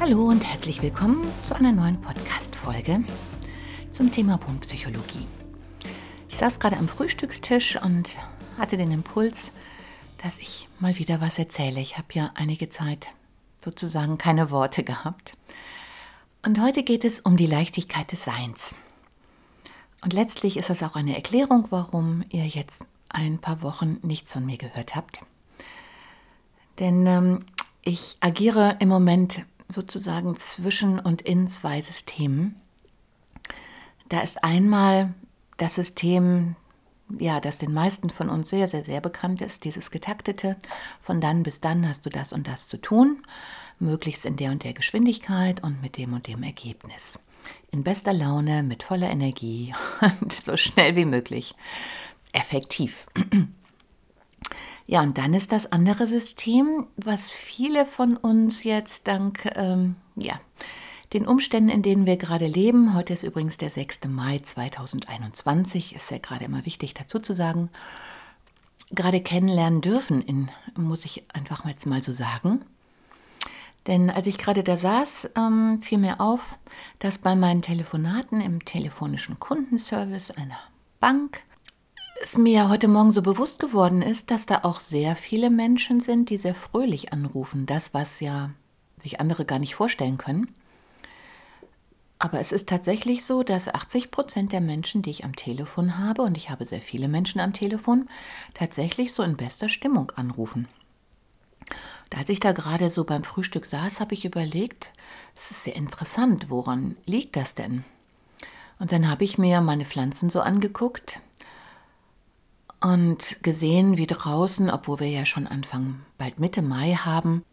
Hallo und herzlich willkommen zu einer neuen Podcast-Folge zum Thema Wohnpsychologie. Ich saß gerade am Frühstückstisch und hatte den Impuls, dass ich mal wieder was erzähle. Ich habe ja einige Zeit sozusagen keine Worte gehabt. Und heute geht es um die Leichtigkeit des Seins. Und letztlich ist das auch eine Erklärung, warum ihr jetzt ein paar Wochen nichts von mir gehört habt. Denn ähm, ich agiere im Moment sozusagen zwischen und in zwei Systemen. Da ist einmal das System, ja, das den meisten von uns sehr, sehr, sehr bekannt ist, dieses getaktete. Von dann bis dann hast du das und das zu tun, möglichst in der und der Geschwindigkeit und mit dem und dem Ergebnis. In bester Laune, mit voller Energie und so schnell wie möglich. Effektiv. Ja, und dann ist das andere System, was viele von uns jetzt dank ähm, ja, den Umständen, in denen wir gerade leben, heute ist übrigens der 6. Mai 2021, ist ja gerade immer wichtig dazu zu sagen, gerade kennenlernen dürfen, in, muss ich einfach jetzt mal so sagen. Denn als ich gerade da saß, ähm, fiel mir auf, dass bei meinen Telefonaten im telefonischen Kundenservice einer Bank es mir heute Morgen so bewusst geworden ist, dass da auch sehr viele Menschen sind, die sehr fröhlich anrufen. Das, was ja sich andere gar nicht vorstellen können. Aber es ist tatsächlich so, dass 80 Prozent der Menschen, die ich am Telefon habe, und ich habe sehr viele Menschen am Telefon, tatsächlich so in bester Stimmung anrufen. Und als ich da gerade so beim Frühstück saß, habe ich überlegt, das ist sehr interessant, woran liegt das denn? Und dann habe ich mir meine Pflanzen so angeguckt, und gesehen, wie draußen, obwohl wir ja schon Anfang, bald Mitte Mai haben,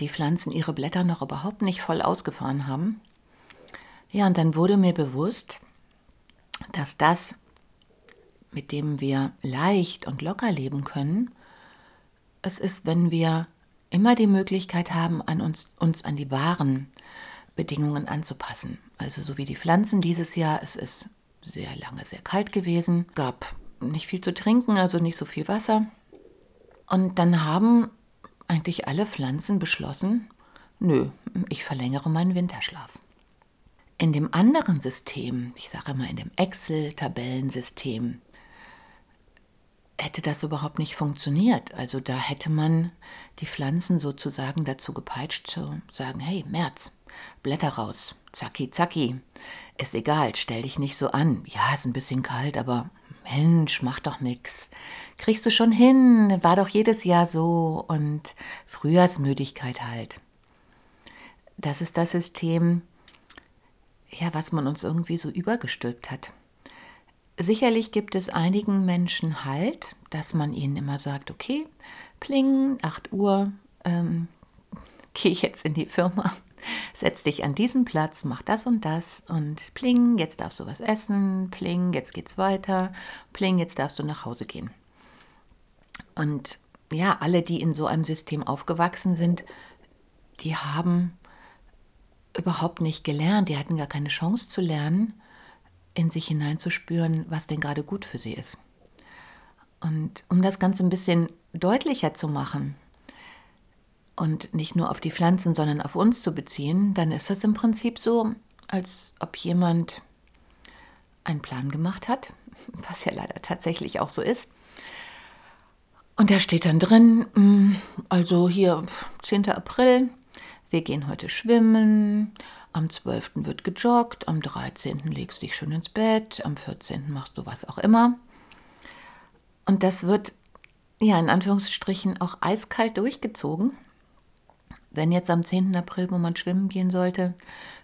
die Pflanzen ihre Blätter noch überhaupt nicht voll ausgefahren haben. Ja, und dann wurde mir bewusst, dass das, mit dem wir leicht und locker leben können, es ist, wenn wir immer die Möglichkeit haben, an uns, uns an die wahren Bedingungen anzupassen. Also so wie die Pflanzen dieses Jahr, es ist sehr lange sehr kalt gewesen, gab nicht viel zu trinken, also nicht so viel Wasser. Und dann haben eigentlich alle Pflanzen beschlossen, nö, ich verlängere meinen Winterschlaf. In dem anderen System, ich sage mal in dem Excel-Tabellensystem, hätte das überhaupt nicht funktioniert. Also da hätte man die Pflanzen sozusagen dazu gepeitscht zu sagen, hey März, Blätter raus, zacki zacki, ist egal, stell dich nicht so an. Ja, ist ein bisschen kalt, aber Mensch, mach doch nix. Kriegst du schon hin, war doch jedes Jahr so und Frühjahrsmüdigkeit halt. Das ist das System, ja, was man uns irgendwie so übergestülpt hat. Sicherlich gibt es einigen Menschen halt, dass man ihnen immer sagt, okay, pling, 8 Uhr, ähm, gehe ich jetzt in die Firma setz dich an diesen Platz, mach das und das und pling, jetzt darfst du was essen, pling, jetzt geht's weiter, pling, jetzt darfst du nach Hause gehen. Und ja, alle, die in so einem System aufgewachsen sind, die haben überhaupt nicht gelernt, die hatten gar keine Chance zu lernen, in sich hineinzuspüren, was denn gerade gut für sie ist. Und um das Ganze ein bisschen deutlicher zu machen, und nicht nur auf die Pflanzen, sondern auf uns zu beziehen, dann ist das im Prinzip so, als ob jemand einen Plan gemacht hat, was ja leider tatsächlich auch so ist. Und da steht dann drin, hm, also hier 10. April, wir gehen heute schwimmen, am 12. wird gejoggt, am 13. legst dich schön ins Bett, am 14. machst du was auch immer. Und das wird ja in Anführungsstrichen auch eiskalt durchgezogen. Wenn jetzt am 10. April, wo man schwimmen gehen sollte,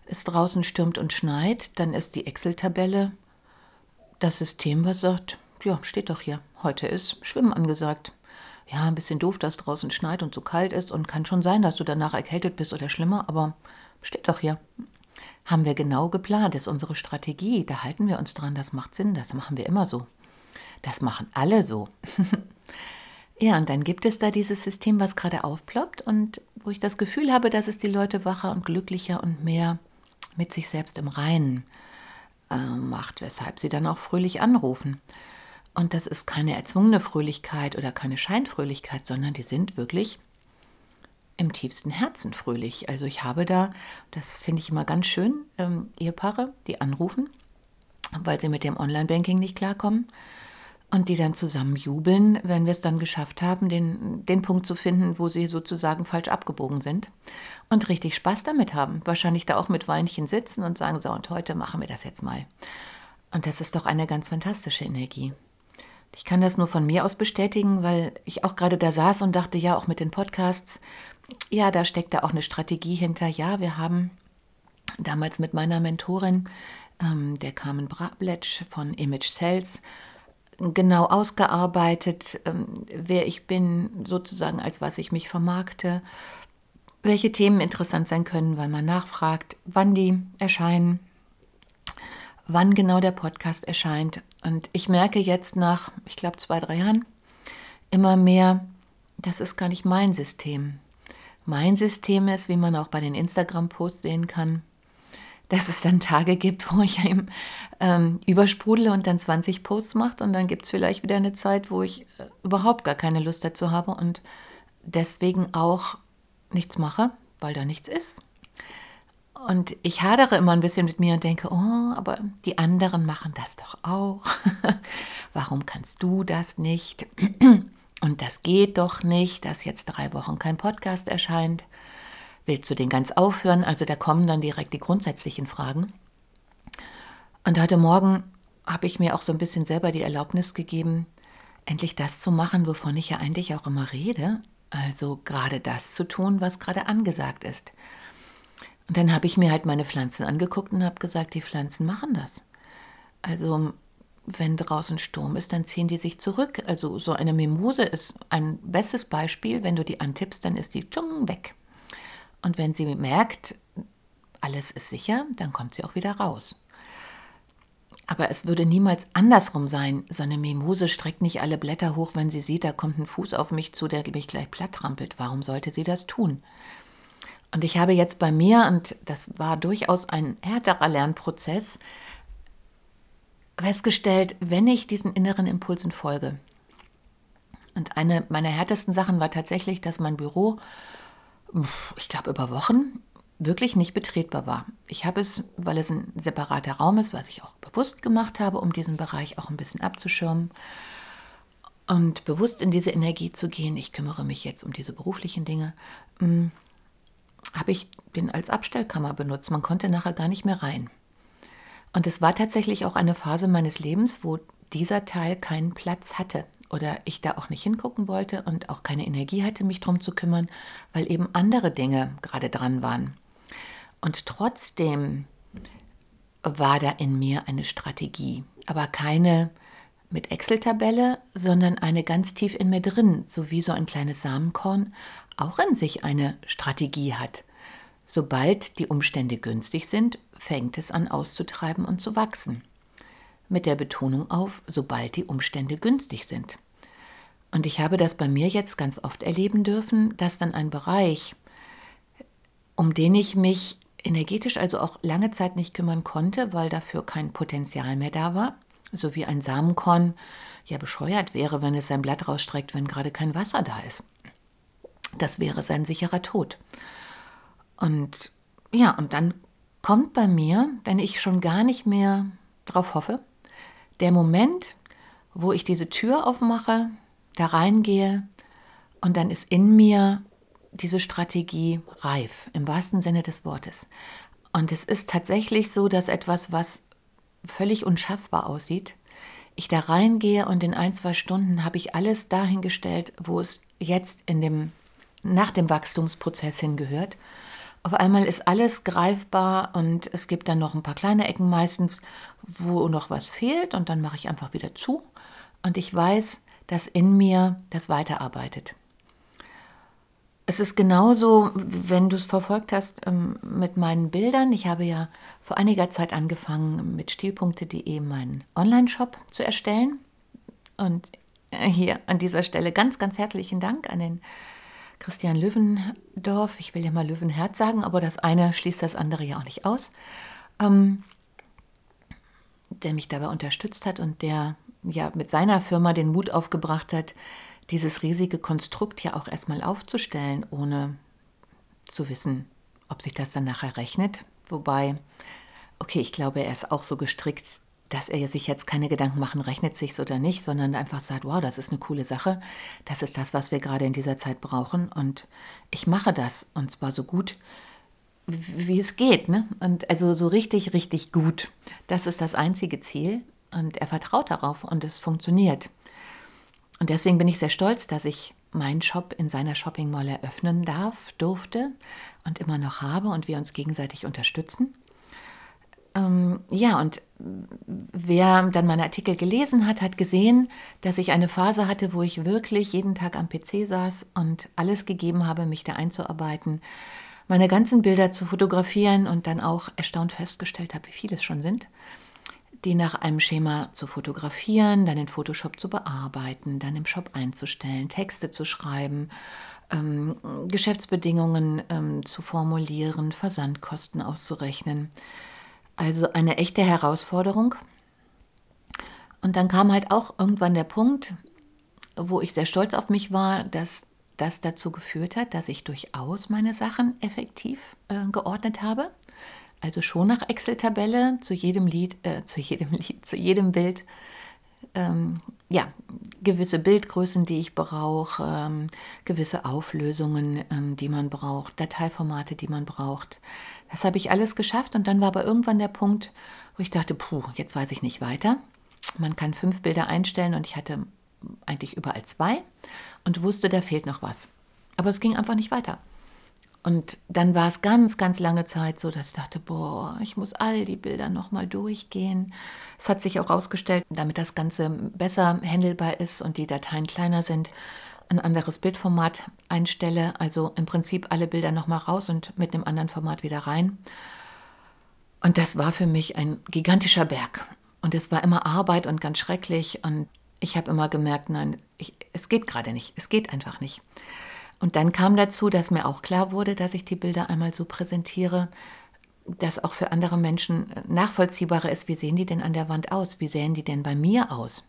es draußen stürmt und schneit, dann ist die Excel-Tabelle das System, was sagt, ja, steht doch hier, heute ist Schwimmen angesagt. ja, ein bisschen doof, dass draußen schneit und so kalt ist und kann schon sein, dass du danach erkältet bist oder schlimmer, aber steht doch hier. Haben wir genau geplant, ist unsere Strategie, da halten wir uns dran, das macht Sinn, das machen wir immer so. Das machen alle so. ja, und dann gibt es da dieses System, was gerade aufploppt und wo ich das Gefühl habe, dass es die Leute wacher und glücklicher und mehr mit sich selbst im Reinen äh, macht, weshalb sie dann auch fröhlich anrufen. Und das ist keine erzwungene Fröhlichkeit oder keine Scheinfröhlichkeit, sondern die sind wirklich im tiefsten Herzen fröhlich. Also ich habe da, das finde ich immer ganz schön, ähm, Ehepaare, die anrufen, weil sie mit dem Online-Banking nicht klarkommen und die dann zusammen jubeln, wenn wir es dann geschafft haben, den, den Punkt zu finden, wo sie sozusagen falsch abgebogen sind und richtig Spaß damit haben. Wahrscheinlich da auch mit Weinchen sitzen und sagen, so, und heute machen wir das jetzt mal. Und das ist doch eine ganz fantastische Energie. Ich kann das nur von mir aus bestätigen, weil ich auch gerade da saß und dachte, ja, auch mit den Podcasts, ja, da steckt da auch eine Strategie hinter. Ja, wir haben damals mit meiner Mentorin, ähm, der Carmen Brabletsch von Image Cells, genau ausgearbeitet, ähm, wer ich bin, sozusagen als was ich mich vermarkte, welche Themen interessant sein können, weil man nachfragt, wann die erscheinen, wann genau der Podcast erscheint. Und ich merke jetzt nach, ich glaube, zwei, drei Jahren immer mehr, das ist gar nicht mein System. Mein System ist, wie man auch bei den Instagram-Posts sehen kann, dass es dann Tage gibt, wo ich eben ähm, übersprudle und dann 20 Posts macht und dann gibt es vielleicht wieder eine Zeit, wo ich äh, überhaupt gar keine Lust dazu habe und deswegen auch nichts mache, weil da nichts ist. Und ich hadere immer ein bisschen mit mir und denke, oh, aber die anderen machen das doch auch. Warum kannst du das nicht? Und das geht doch nicht, dass jetzt drei Wochen kein Podcast erscheint. Willst du den ganz aufhören? Also da kommen dann direkt die grundsätzlichen Fragen. Und heute Morgen habe ich mir auch so ein bisschen selber die Erlaubnis gegeben, endlich das zu machen, wovon ich ja eigentlich auch immer rede. Also gerade das zu tun, was gerade angesagt ist. Und dann habe ich mir halt meine Pflanzen angeguckt und habe gesagt, die Pflanzen machen das. Also wenn draußen Sturm ist, dann ziehen die sich zurück. Also so eine Mimose ist ein bestes Beispiel. Wenn du die antippst, dann ist die tschung weg. Und wenn sie merkt, alles ist sicher, dann kommt sie auch wieder raus. Aber es würde niemals andersrum sein. So eine Mimose streckt nicht alle Blätter hoch, wenn sie sieht, da kommt ein Fuß auf mich zu, der mich gleich platt trampelt. Warum sollte sie das tun? Und ich habe jetzt bei mir, und das war durchaus ein härterer Lernprozess, festgestellt, wenn ich diesen inneren Impulsen folge. Und eine meiner härtesten Sachen war tatsächlich, dass mein Büro, ich glaube, über Wochen wirklich nicht betretbar war. Ich habe es, weil es ein separater Raum ist, was ich auch bewusst gemacht habe, um diesen Bereich auch ein bisschen abzuschirmen und bewusst in diese Energie zu gehen. Ich kümmere mich jetzt um diese beruflichen Dinge. Hm, habe ich den als Abstellkammer benutzt. Man konnte nachher gar nicht mehr rein. Und es war tatsächlich auch eine Phase meines Lebens, wo dieser Teil keinen Platz hatte oder ich da auch nicht hingucken wollte und auch keine Energie hatte, mich darum zu kümmern, weil eben andere Dinge gerade dran waren. Und trotzdem war da in mir eine Strategie, aber keine mit Excel-Tabelle, sondern eine ganz tief in mir drin, so wie so ein kleines Samenkorn auch in sich eine Strategie hat. Sobald die Umstände günstig sind, fängt es an auszutreiben und zu wachsen. Mit der Betonung auf, sobald die Umstände günstig sind. Und ich habe das bei mir jetzt ganz oft erleben dürfen, dass dann ein Bereich, um den ich mich energetisch also auch lange Zeit nicht kümmern konnte, weil dafür kein Potenzial mehr da war, so wie ein Samenkorn ja bescheuert wäre, wenn es sein Blatt rausstreckt, wenn gerade kein Wasser da ist. Das wäre sein sicherer Tod. Und ja, und dann kommt bei mir, wenn ich schon gar nicht mehr drauf hoffe, der Moment, wo ich diese Tür aufmache, da reingehe und dann ist in mir diese Strategie reif, im wahrsten Sinne des Wortes. Und es ist tatsächlich so, dass etwas, was völlig unschaffbar aussieht, ich da reingehe und in ein, zwei Stunden habe ich alles dahingestellt, wo es jetzt in dem, nach dem Wachstumsprozess hingehört. Auf einmal ist alles greifbar und es gibt dann noch ein paar kleine Ecken meistens, wo noch was fehlt und dann mache ich einfach wieder zu und ich weiß, das in mir das weiterarbeitet. Es ist genauso, wenn du es verfolgt hast ähm, mit meinen Bildern. Ich habe ja vor einiger Zeit angefangen, mit stilpunkte.de meinen Online-Shop zu erstellen. Und hier an dieser Stelle ganz, ganz herzlichen Dank an den Christian Löwendorf. Ich will ja mal Löwenherz sagen, aber das eine schließt das andere ja auch nicht aus. Ähm, der mich dabei unterstützt hat und der ja mit seiner Firma den Mut aufgebracht hat, dieses riesige Konstrukt ja auch erstmal aufzustellen, ohne zu wissen, ob sich das dann nachher rechnet. Wobei, okay, ich glaube, er ist auch so gestrickt, dass er sich jetzt keine Gedanken machen, rechnet sich's oder nicht, sondern einfach sagt, wow, das ist eine coole Sache, das ist das, was wir gerade in dieser Zeit brauchen und ich mache das und zwar so gut, wie es geht, ne? Und also so richtig, richtig gut. Das ist das einzige Ziel und er vertraut darauf und es funktioniert. Und deswegen bin ich sehr stolz, dass ich meinen Shop in seiner Shopping Mall eröffnen darf, durfte und immer noch habe und wir uns gegenseitig unterstützen. Ähm, ja, und wer dann meine Artikel gelesen hat, hat gesehen, dass ich eine Phase hatte, wo ich wirklich jeden Tag am PC saß und alles gegeben habe, mich da einzuarbeiten, meine ganzen Bilder zu fotografieren und dann auch erstaunt festgestellt habe, wie viele es schon sind die nach einem Schema zu fotografieren, dann in Photoshop zu bearbeiten, dann im Shop einzustellen, Texte zu schreiben, ähm, Geschäftsbedingungen ähm, zu formulieren, Versandkosten auszurechnen. Also eine echte Herausforderung. Und dann kam halt auch irgendwann der Punkt, wo ich sehr stolz auf mich war, dass das dazu geführt hat, dass ich durchaus meine Sachen effektiv äh, geordnet habe. Also schon nach Excel-Tabelle zu jedem Lied, äh, zu jedem Lied, zu jedem Bild. Ähm, ja, gewisse Bildgrößen, die ich brauche, ähm, gewisse Auflösungen, ähm, die man braucht, Dateiformate, die man braucht. Das habe ich alles geschafft und dann war aber irgendwann der Punkt, wo ich dachte, puh, jetzt weiß ich nicht weiter. Man kann fünf Bilder einstellen und ich hatte eigentlich überall zwei und wusste, da fehlt noch was. Aber es ging einfach nicht weiter. Und dann war es ganz, ganz lange Zeit so, dass ich dachte, boah, ich muss all die Bilder nochmal durchgehen. Es hat sich auch herausgestellt, damit das Ganze besser handelbar ist und die Dateien kleiner sind, ein anderes Bildformat einstelle. Also im Prinzip alle Bilder nochmal raus und mit einem anderen Format wieder rein. Und das war für mich ein gigantischer Berg. Und es war immer Arbeit und ganz schrecklich. Und ich habe immer gemerkt, nein, ich, es geht gerade nicht. Es geht einfach nicht. Und dann kam dazu, dass mir auch klar wurde, dass ich die Bilder einmal so präsentiere, dass auch für andere Menschen nachvollziehbarer ist, wie sehen die denn an der Wand aus, wie sehen die denn bei mir aus.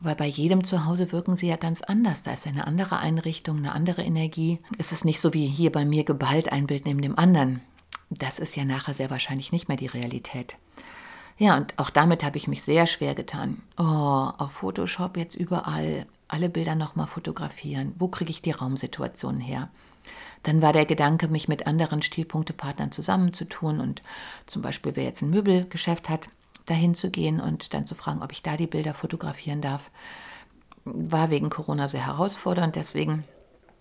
Weil bei jedem zu Hause wirken sie ja ganz anders. Da ist eine andere Einrichtung, eine andere Energie. Es ist nicht so wie hier bei mir geballt ein Bild neben dem anderen. Das ist ja nachher sehr wahrscheinlich nicht mehr die Realität. Ja, und auch damit habe ich mich sehr schwer getan. Oh, auf Photoshop jetzt überall alle Bilder nochmal fotografieren. Wo kriege ich die Raumsituationen her? Dann war der Gedanke, mich mit anderen Stilpunktepartnern zusammenzutun und zum Beispiel, wer jetzt ein Möbelgeschäft hat, dahin zu gehen und dann zu fragen, ob ich da die Bilder fotografieren darf, war wegen Corona sehr herausfordernd. Deswegen,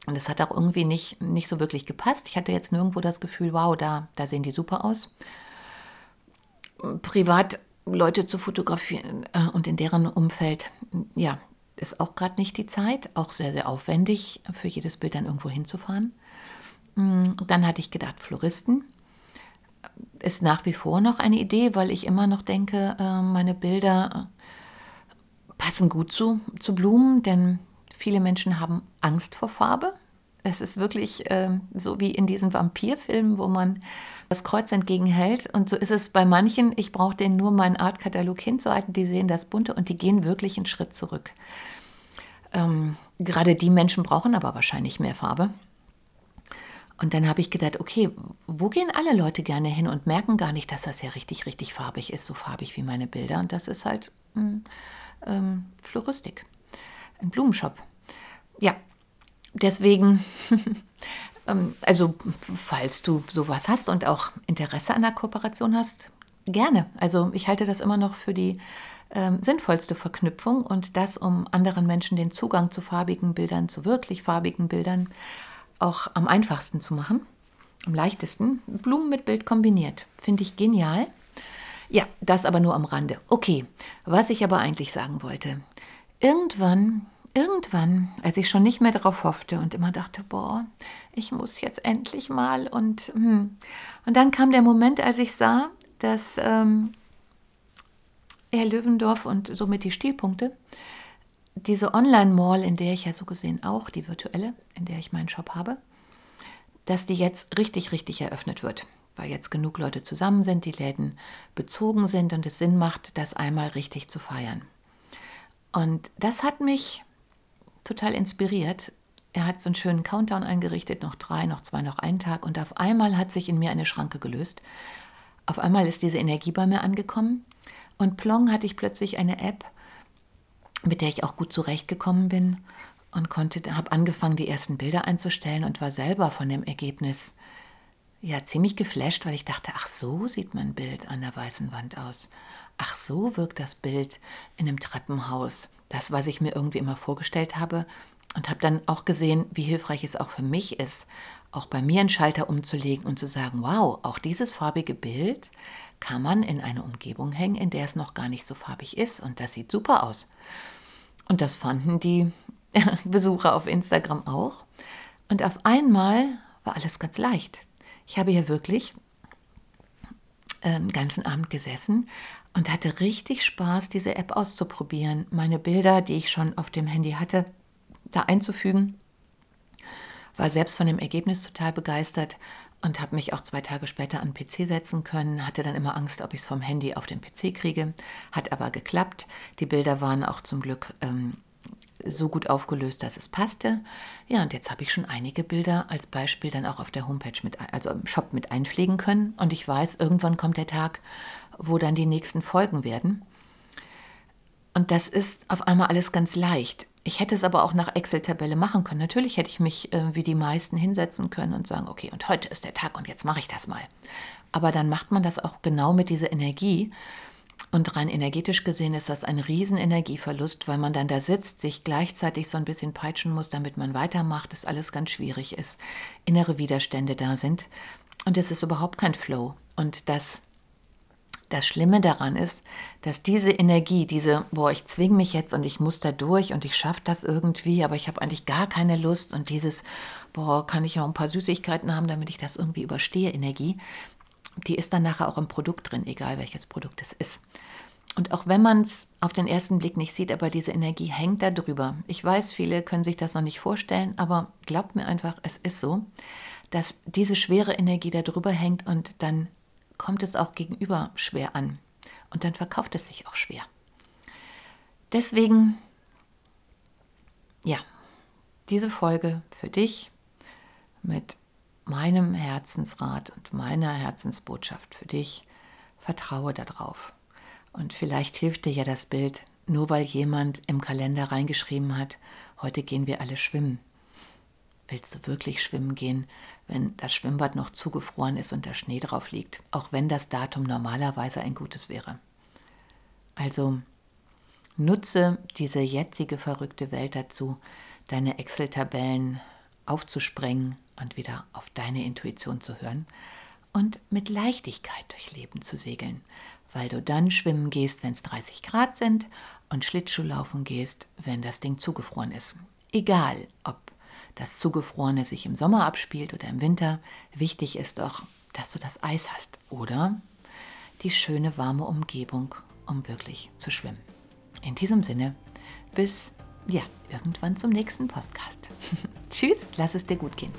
und es hat auch irgendwie nicht, nicht so wirklich gepasst. Ich hatte jetzt nirgendwo das Gefühl, wow, da, da sehen die super aus. Privat Leute zu fotografieren äh, und in deren Umfeld, ja, ist auch gerade nicht die Zeit, auch sehr, sehr aufwendig, für jedes Bild dann irgendwo hinzufahren. Mm, dann hatte ich gedacht, Floristen ist nach wie vor noch eine Idee, weil ich immer noch denke, äh, meine Bilder äh, passen gut zu, zu Blumen, denn viele Menschen haben Angst vor Farbe. Es ist wirklich äh, so wie in diesen Vampirfilmen, wo man das Kreuz entgegenhält. Und so ist es bei manchen. Ich brauche denen nur meinen Artkatalog hinzuhalten. Die sehen das Bunte und die gehen wirklich einen Schritt zurück. Ähm, gerade die Menschen brauchen aber wahrscheinlich mehr Farbe. Und dann habe ich gedacht, okay, wo gehen alle Leute gerne hin und merken gar nicht, dass das ja richtig, richtig farbig ist, so farbig wie meine Bilder. Und das ist halt hm, ähm, Floristik, ein Blumenshop. Ja, deswegen, ähm, also falls du sowas hast und auch Interesse an der Kooperation hast, gerne. Also ich halte das immer noch für die ähm, sinnvollste Verknüpfung und das, um anderen Menschen den Zugang zu farbigen Bildern, zu wirklich farbigen Bildern auch am einfachsten zu machen, am leichtesten. Blumen mit Bild kombiniert. Finde ich genial. Ja, das aber nur am Rande. Okay, was ich aber eigentlich sagen wollte. Irgendwann irgendwann, als ich schon nicht mehr darauf hoffte und immer dachte, boah, ich muss jetzt endlich mal und hm. und dann kam der Moment, als ich sah, dass ähm, Herr Löwendorf und somit die Stilpunkte diese Online-Mall, in der ich ja so gesehen auch, die virtuelle, in der ich meinen Shop habe, dass die jetzt richtig, richtig eröffnet wird, weil jetzt genug Leute zusammen sind, die Läden bezogen sind und es Sinn macht, das einmal richtig zu feiern. Und das hat mich total inspiriert. Er hat so einen schönen Countdown eingerichtet, noch drei, noch zwei, noch einen Tag und auf einmal hat sich in mir eine Schranke gelöst. Auf einmal ist diese Energie bei mir angekommen und plong hatte ich plötzlich eine App, mit der ich auch gut zurechtgekommen bin und konnte, habe angefangen, die ersten Bilder einzustellen und war selber von dem Ergebnis ja ziemlich geflasht, weil ich dachte, ach so sieht mein Bild an der weißen Wand aus. Ach so wirkt das Bild in einem Treppenhaus. Das, was ich mir irgendwie immer vorgestellt habe und habe dann auch gesehen, wie hilfreich es auch für mich ist, auch bei mir einen Schalter umzulegen und zu sagen, wow, auch dieses farbige Bild kann man in eine Umgebung hängen, in der es noch gar nicht so farbig ist und das sieht super aus. Und das fanden die Besucher auf Instagram auch. Und auf einmal war alles ganz leicht. Ich habe hier wirklich den ähm, ganzen Abend gesessen und hatte richtig Spaß, diese App auszuprobieren, meine Bilder, die ich schon auf dem Handy hatte, da einzufügen. War selbst von dem Ergebnis total begeistert und habe mich auch zwei Tage später an den PC setzen können. Hatte dann immer Angst, ob ich es vom Handy auf den PC kriege. Hat aber geklappt. Die Bilder waren auch zum Glück ähm, so gut aufgelöst, dass es passte. Ja, und jetzt habe ich schon einige Bilder als Beispiel dann auch auf der Homepage mit, also im Shop mit einpflegen können. Und ich weiß, irgendwann kommt der Tag, wo dann die nächsten Folgen werden. Und das ist auf einmal alles ganz leicht. Ich hätte es aber auch nach Excel-Tabelle machen können. Natürlich hätte ich mich äh, wie die meisten hinsetzen können und sagen, okay, und heute ist der Tag und jetzt mache ich das mal. Aber dann macht man das auch genau mit dieser Energie. Und rein energetisch gesehen ist das ein Riesenenergieverlust, weil man dann da sitzt, sich gleichzeitig so ein bisschen peitschen muss, damit man weitermacht, dass alles ganz schwierig ist, innere Widerstände da sind. Und es ist überhaupt kein Flow. Und das das Schlimme daran ist, dass diese Energie, diese, boah, ich zwinge mich jetzt und ich muss da durch und ich schaffe das irgendwie, aber ich habe eigentlich gar keine Lust und dieses, boah, kann ich noch ein paar Süßigkeiten haben, damit ich das irgendwie überstehe, Energie, die ist dann nachher auch im Produkt drin, egal welches Produkt es ist. Und auch wenn man es auf den ersten Blick nicht sieht, aber diese Energie hängt da drüber. Ich weiß, viele können sich das noch nicht vorstellen, aber glaubt mir einfach, es ist so, dass diese schwere Energie da drüber hängt und dann kommt es auch gegenüber schwer an und dann verkauft es sich auch schwer. Deswegen, ja, diese Folge für dich mit meinem Herzensrat und meiner Herzensbotschaft für dich. Vertraue darauf. Und vielleicht hilft dir ja das Bild, nur weil jemand im Kalender reingeschrieben hat, heute gehen wir alle schwimmen. Willst du wirklich schwimmen gehen, wenn das Schwimmbad noch zugefroren ist und der Schnee drauf liegt, auch wenn das Datum normalerweise ein gutes wäre? Also nutze diese jetzige verrückte Welt dazu, deine Excel-Tabellen aufzusprengen und wieder auf deine Intuition zu hören und mit Leichtigkeit durch Leben zu segeln, weil du dann schwimmen gehst, wenn es 30 Grad sind und Schlittschuhlaufen gehst, wenn das Ding zugefroren ist. Egal, ob das Zugefrorene sich im Sommer abspielt oder im Winter. Wichtig ist doch, dass du das Eis hast oder die schöne warme Umgebung, um wirklich zu schwimmen. In diesem Sinne, bis ja, irgendwann zum nächsten Podcast. Tschüss, lass es dir gut gehen.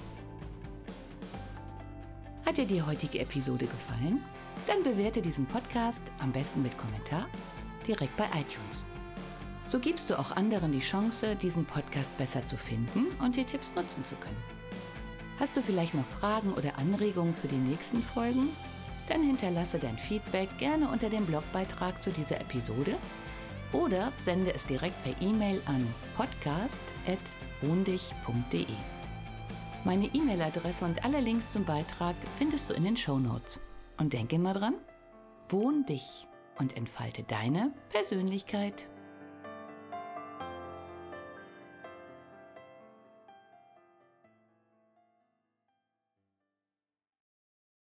Hat dir die heutige Episode gefallen? Dann bewerte diesen Podcast am besten mit Kommentar direkt bei iTunes. So gibst du auch anderen die Chance, diesen Podcast besser zu finden und die Tipps nutzen zu können. Hast du vielleicht noch Fragen oder Anregungen für die nächsten Folgen? Dann hinterlasse dein Feedback gerne unter dem Blogbeitrag zu dieser Episode oder sende es direkt per E-Mail an podcast.wohndich.de. Meine E-Mail-Adresse und alle Links zum Beitrag findest du in den Show Notes. Und denke immer dran, wohn dich und entfalte deine Persönlichkeit.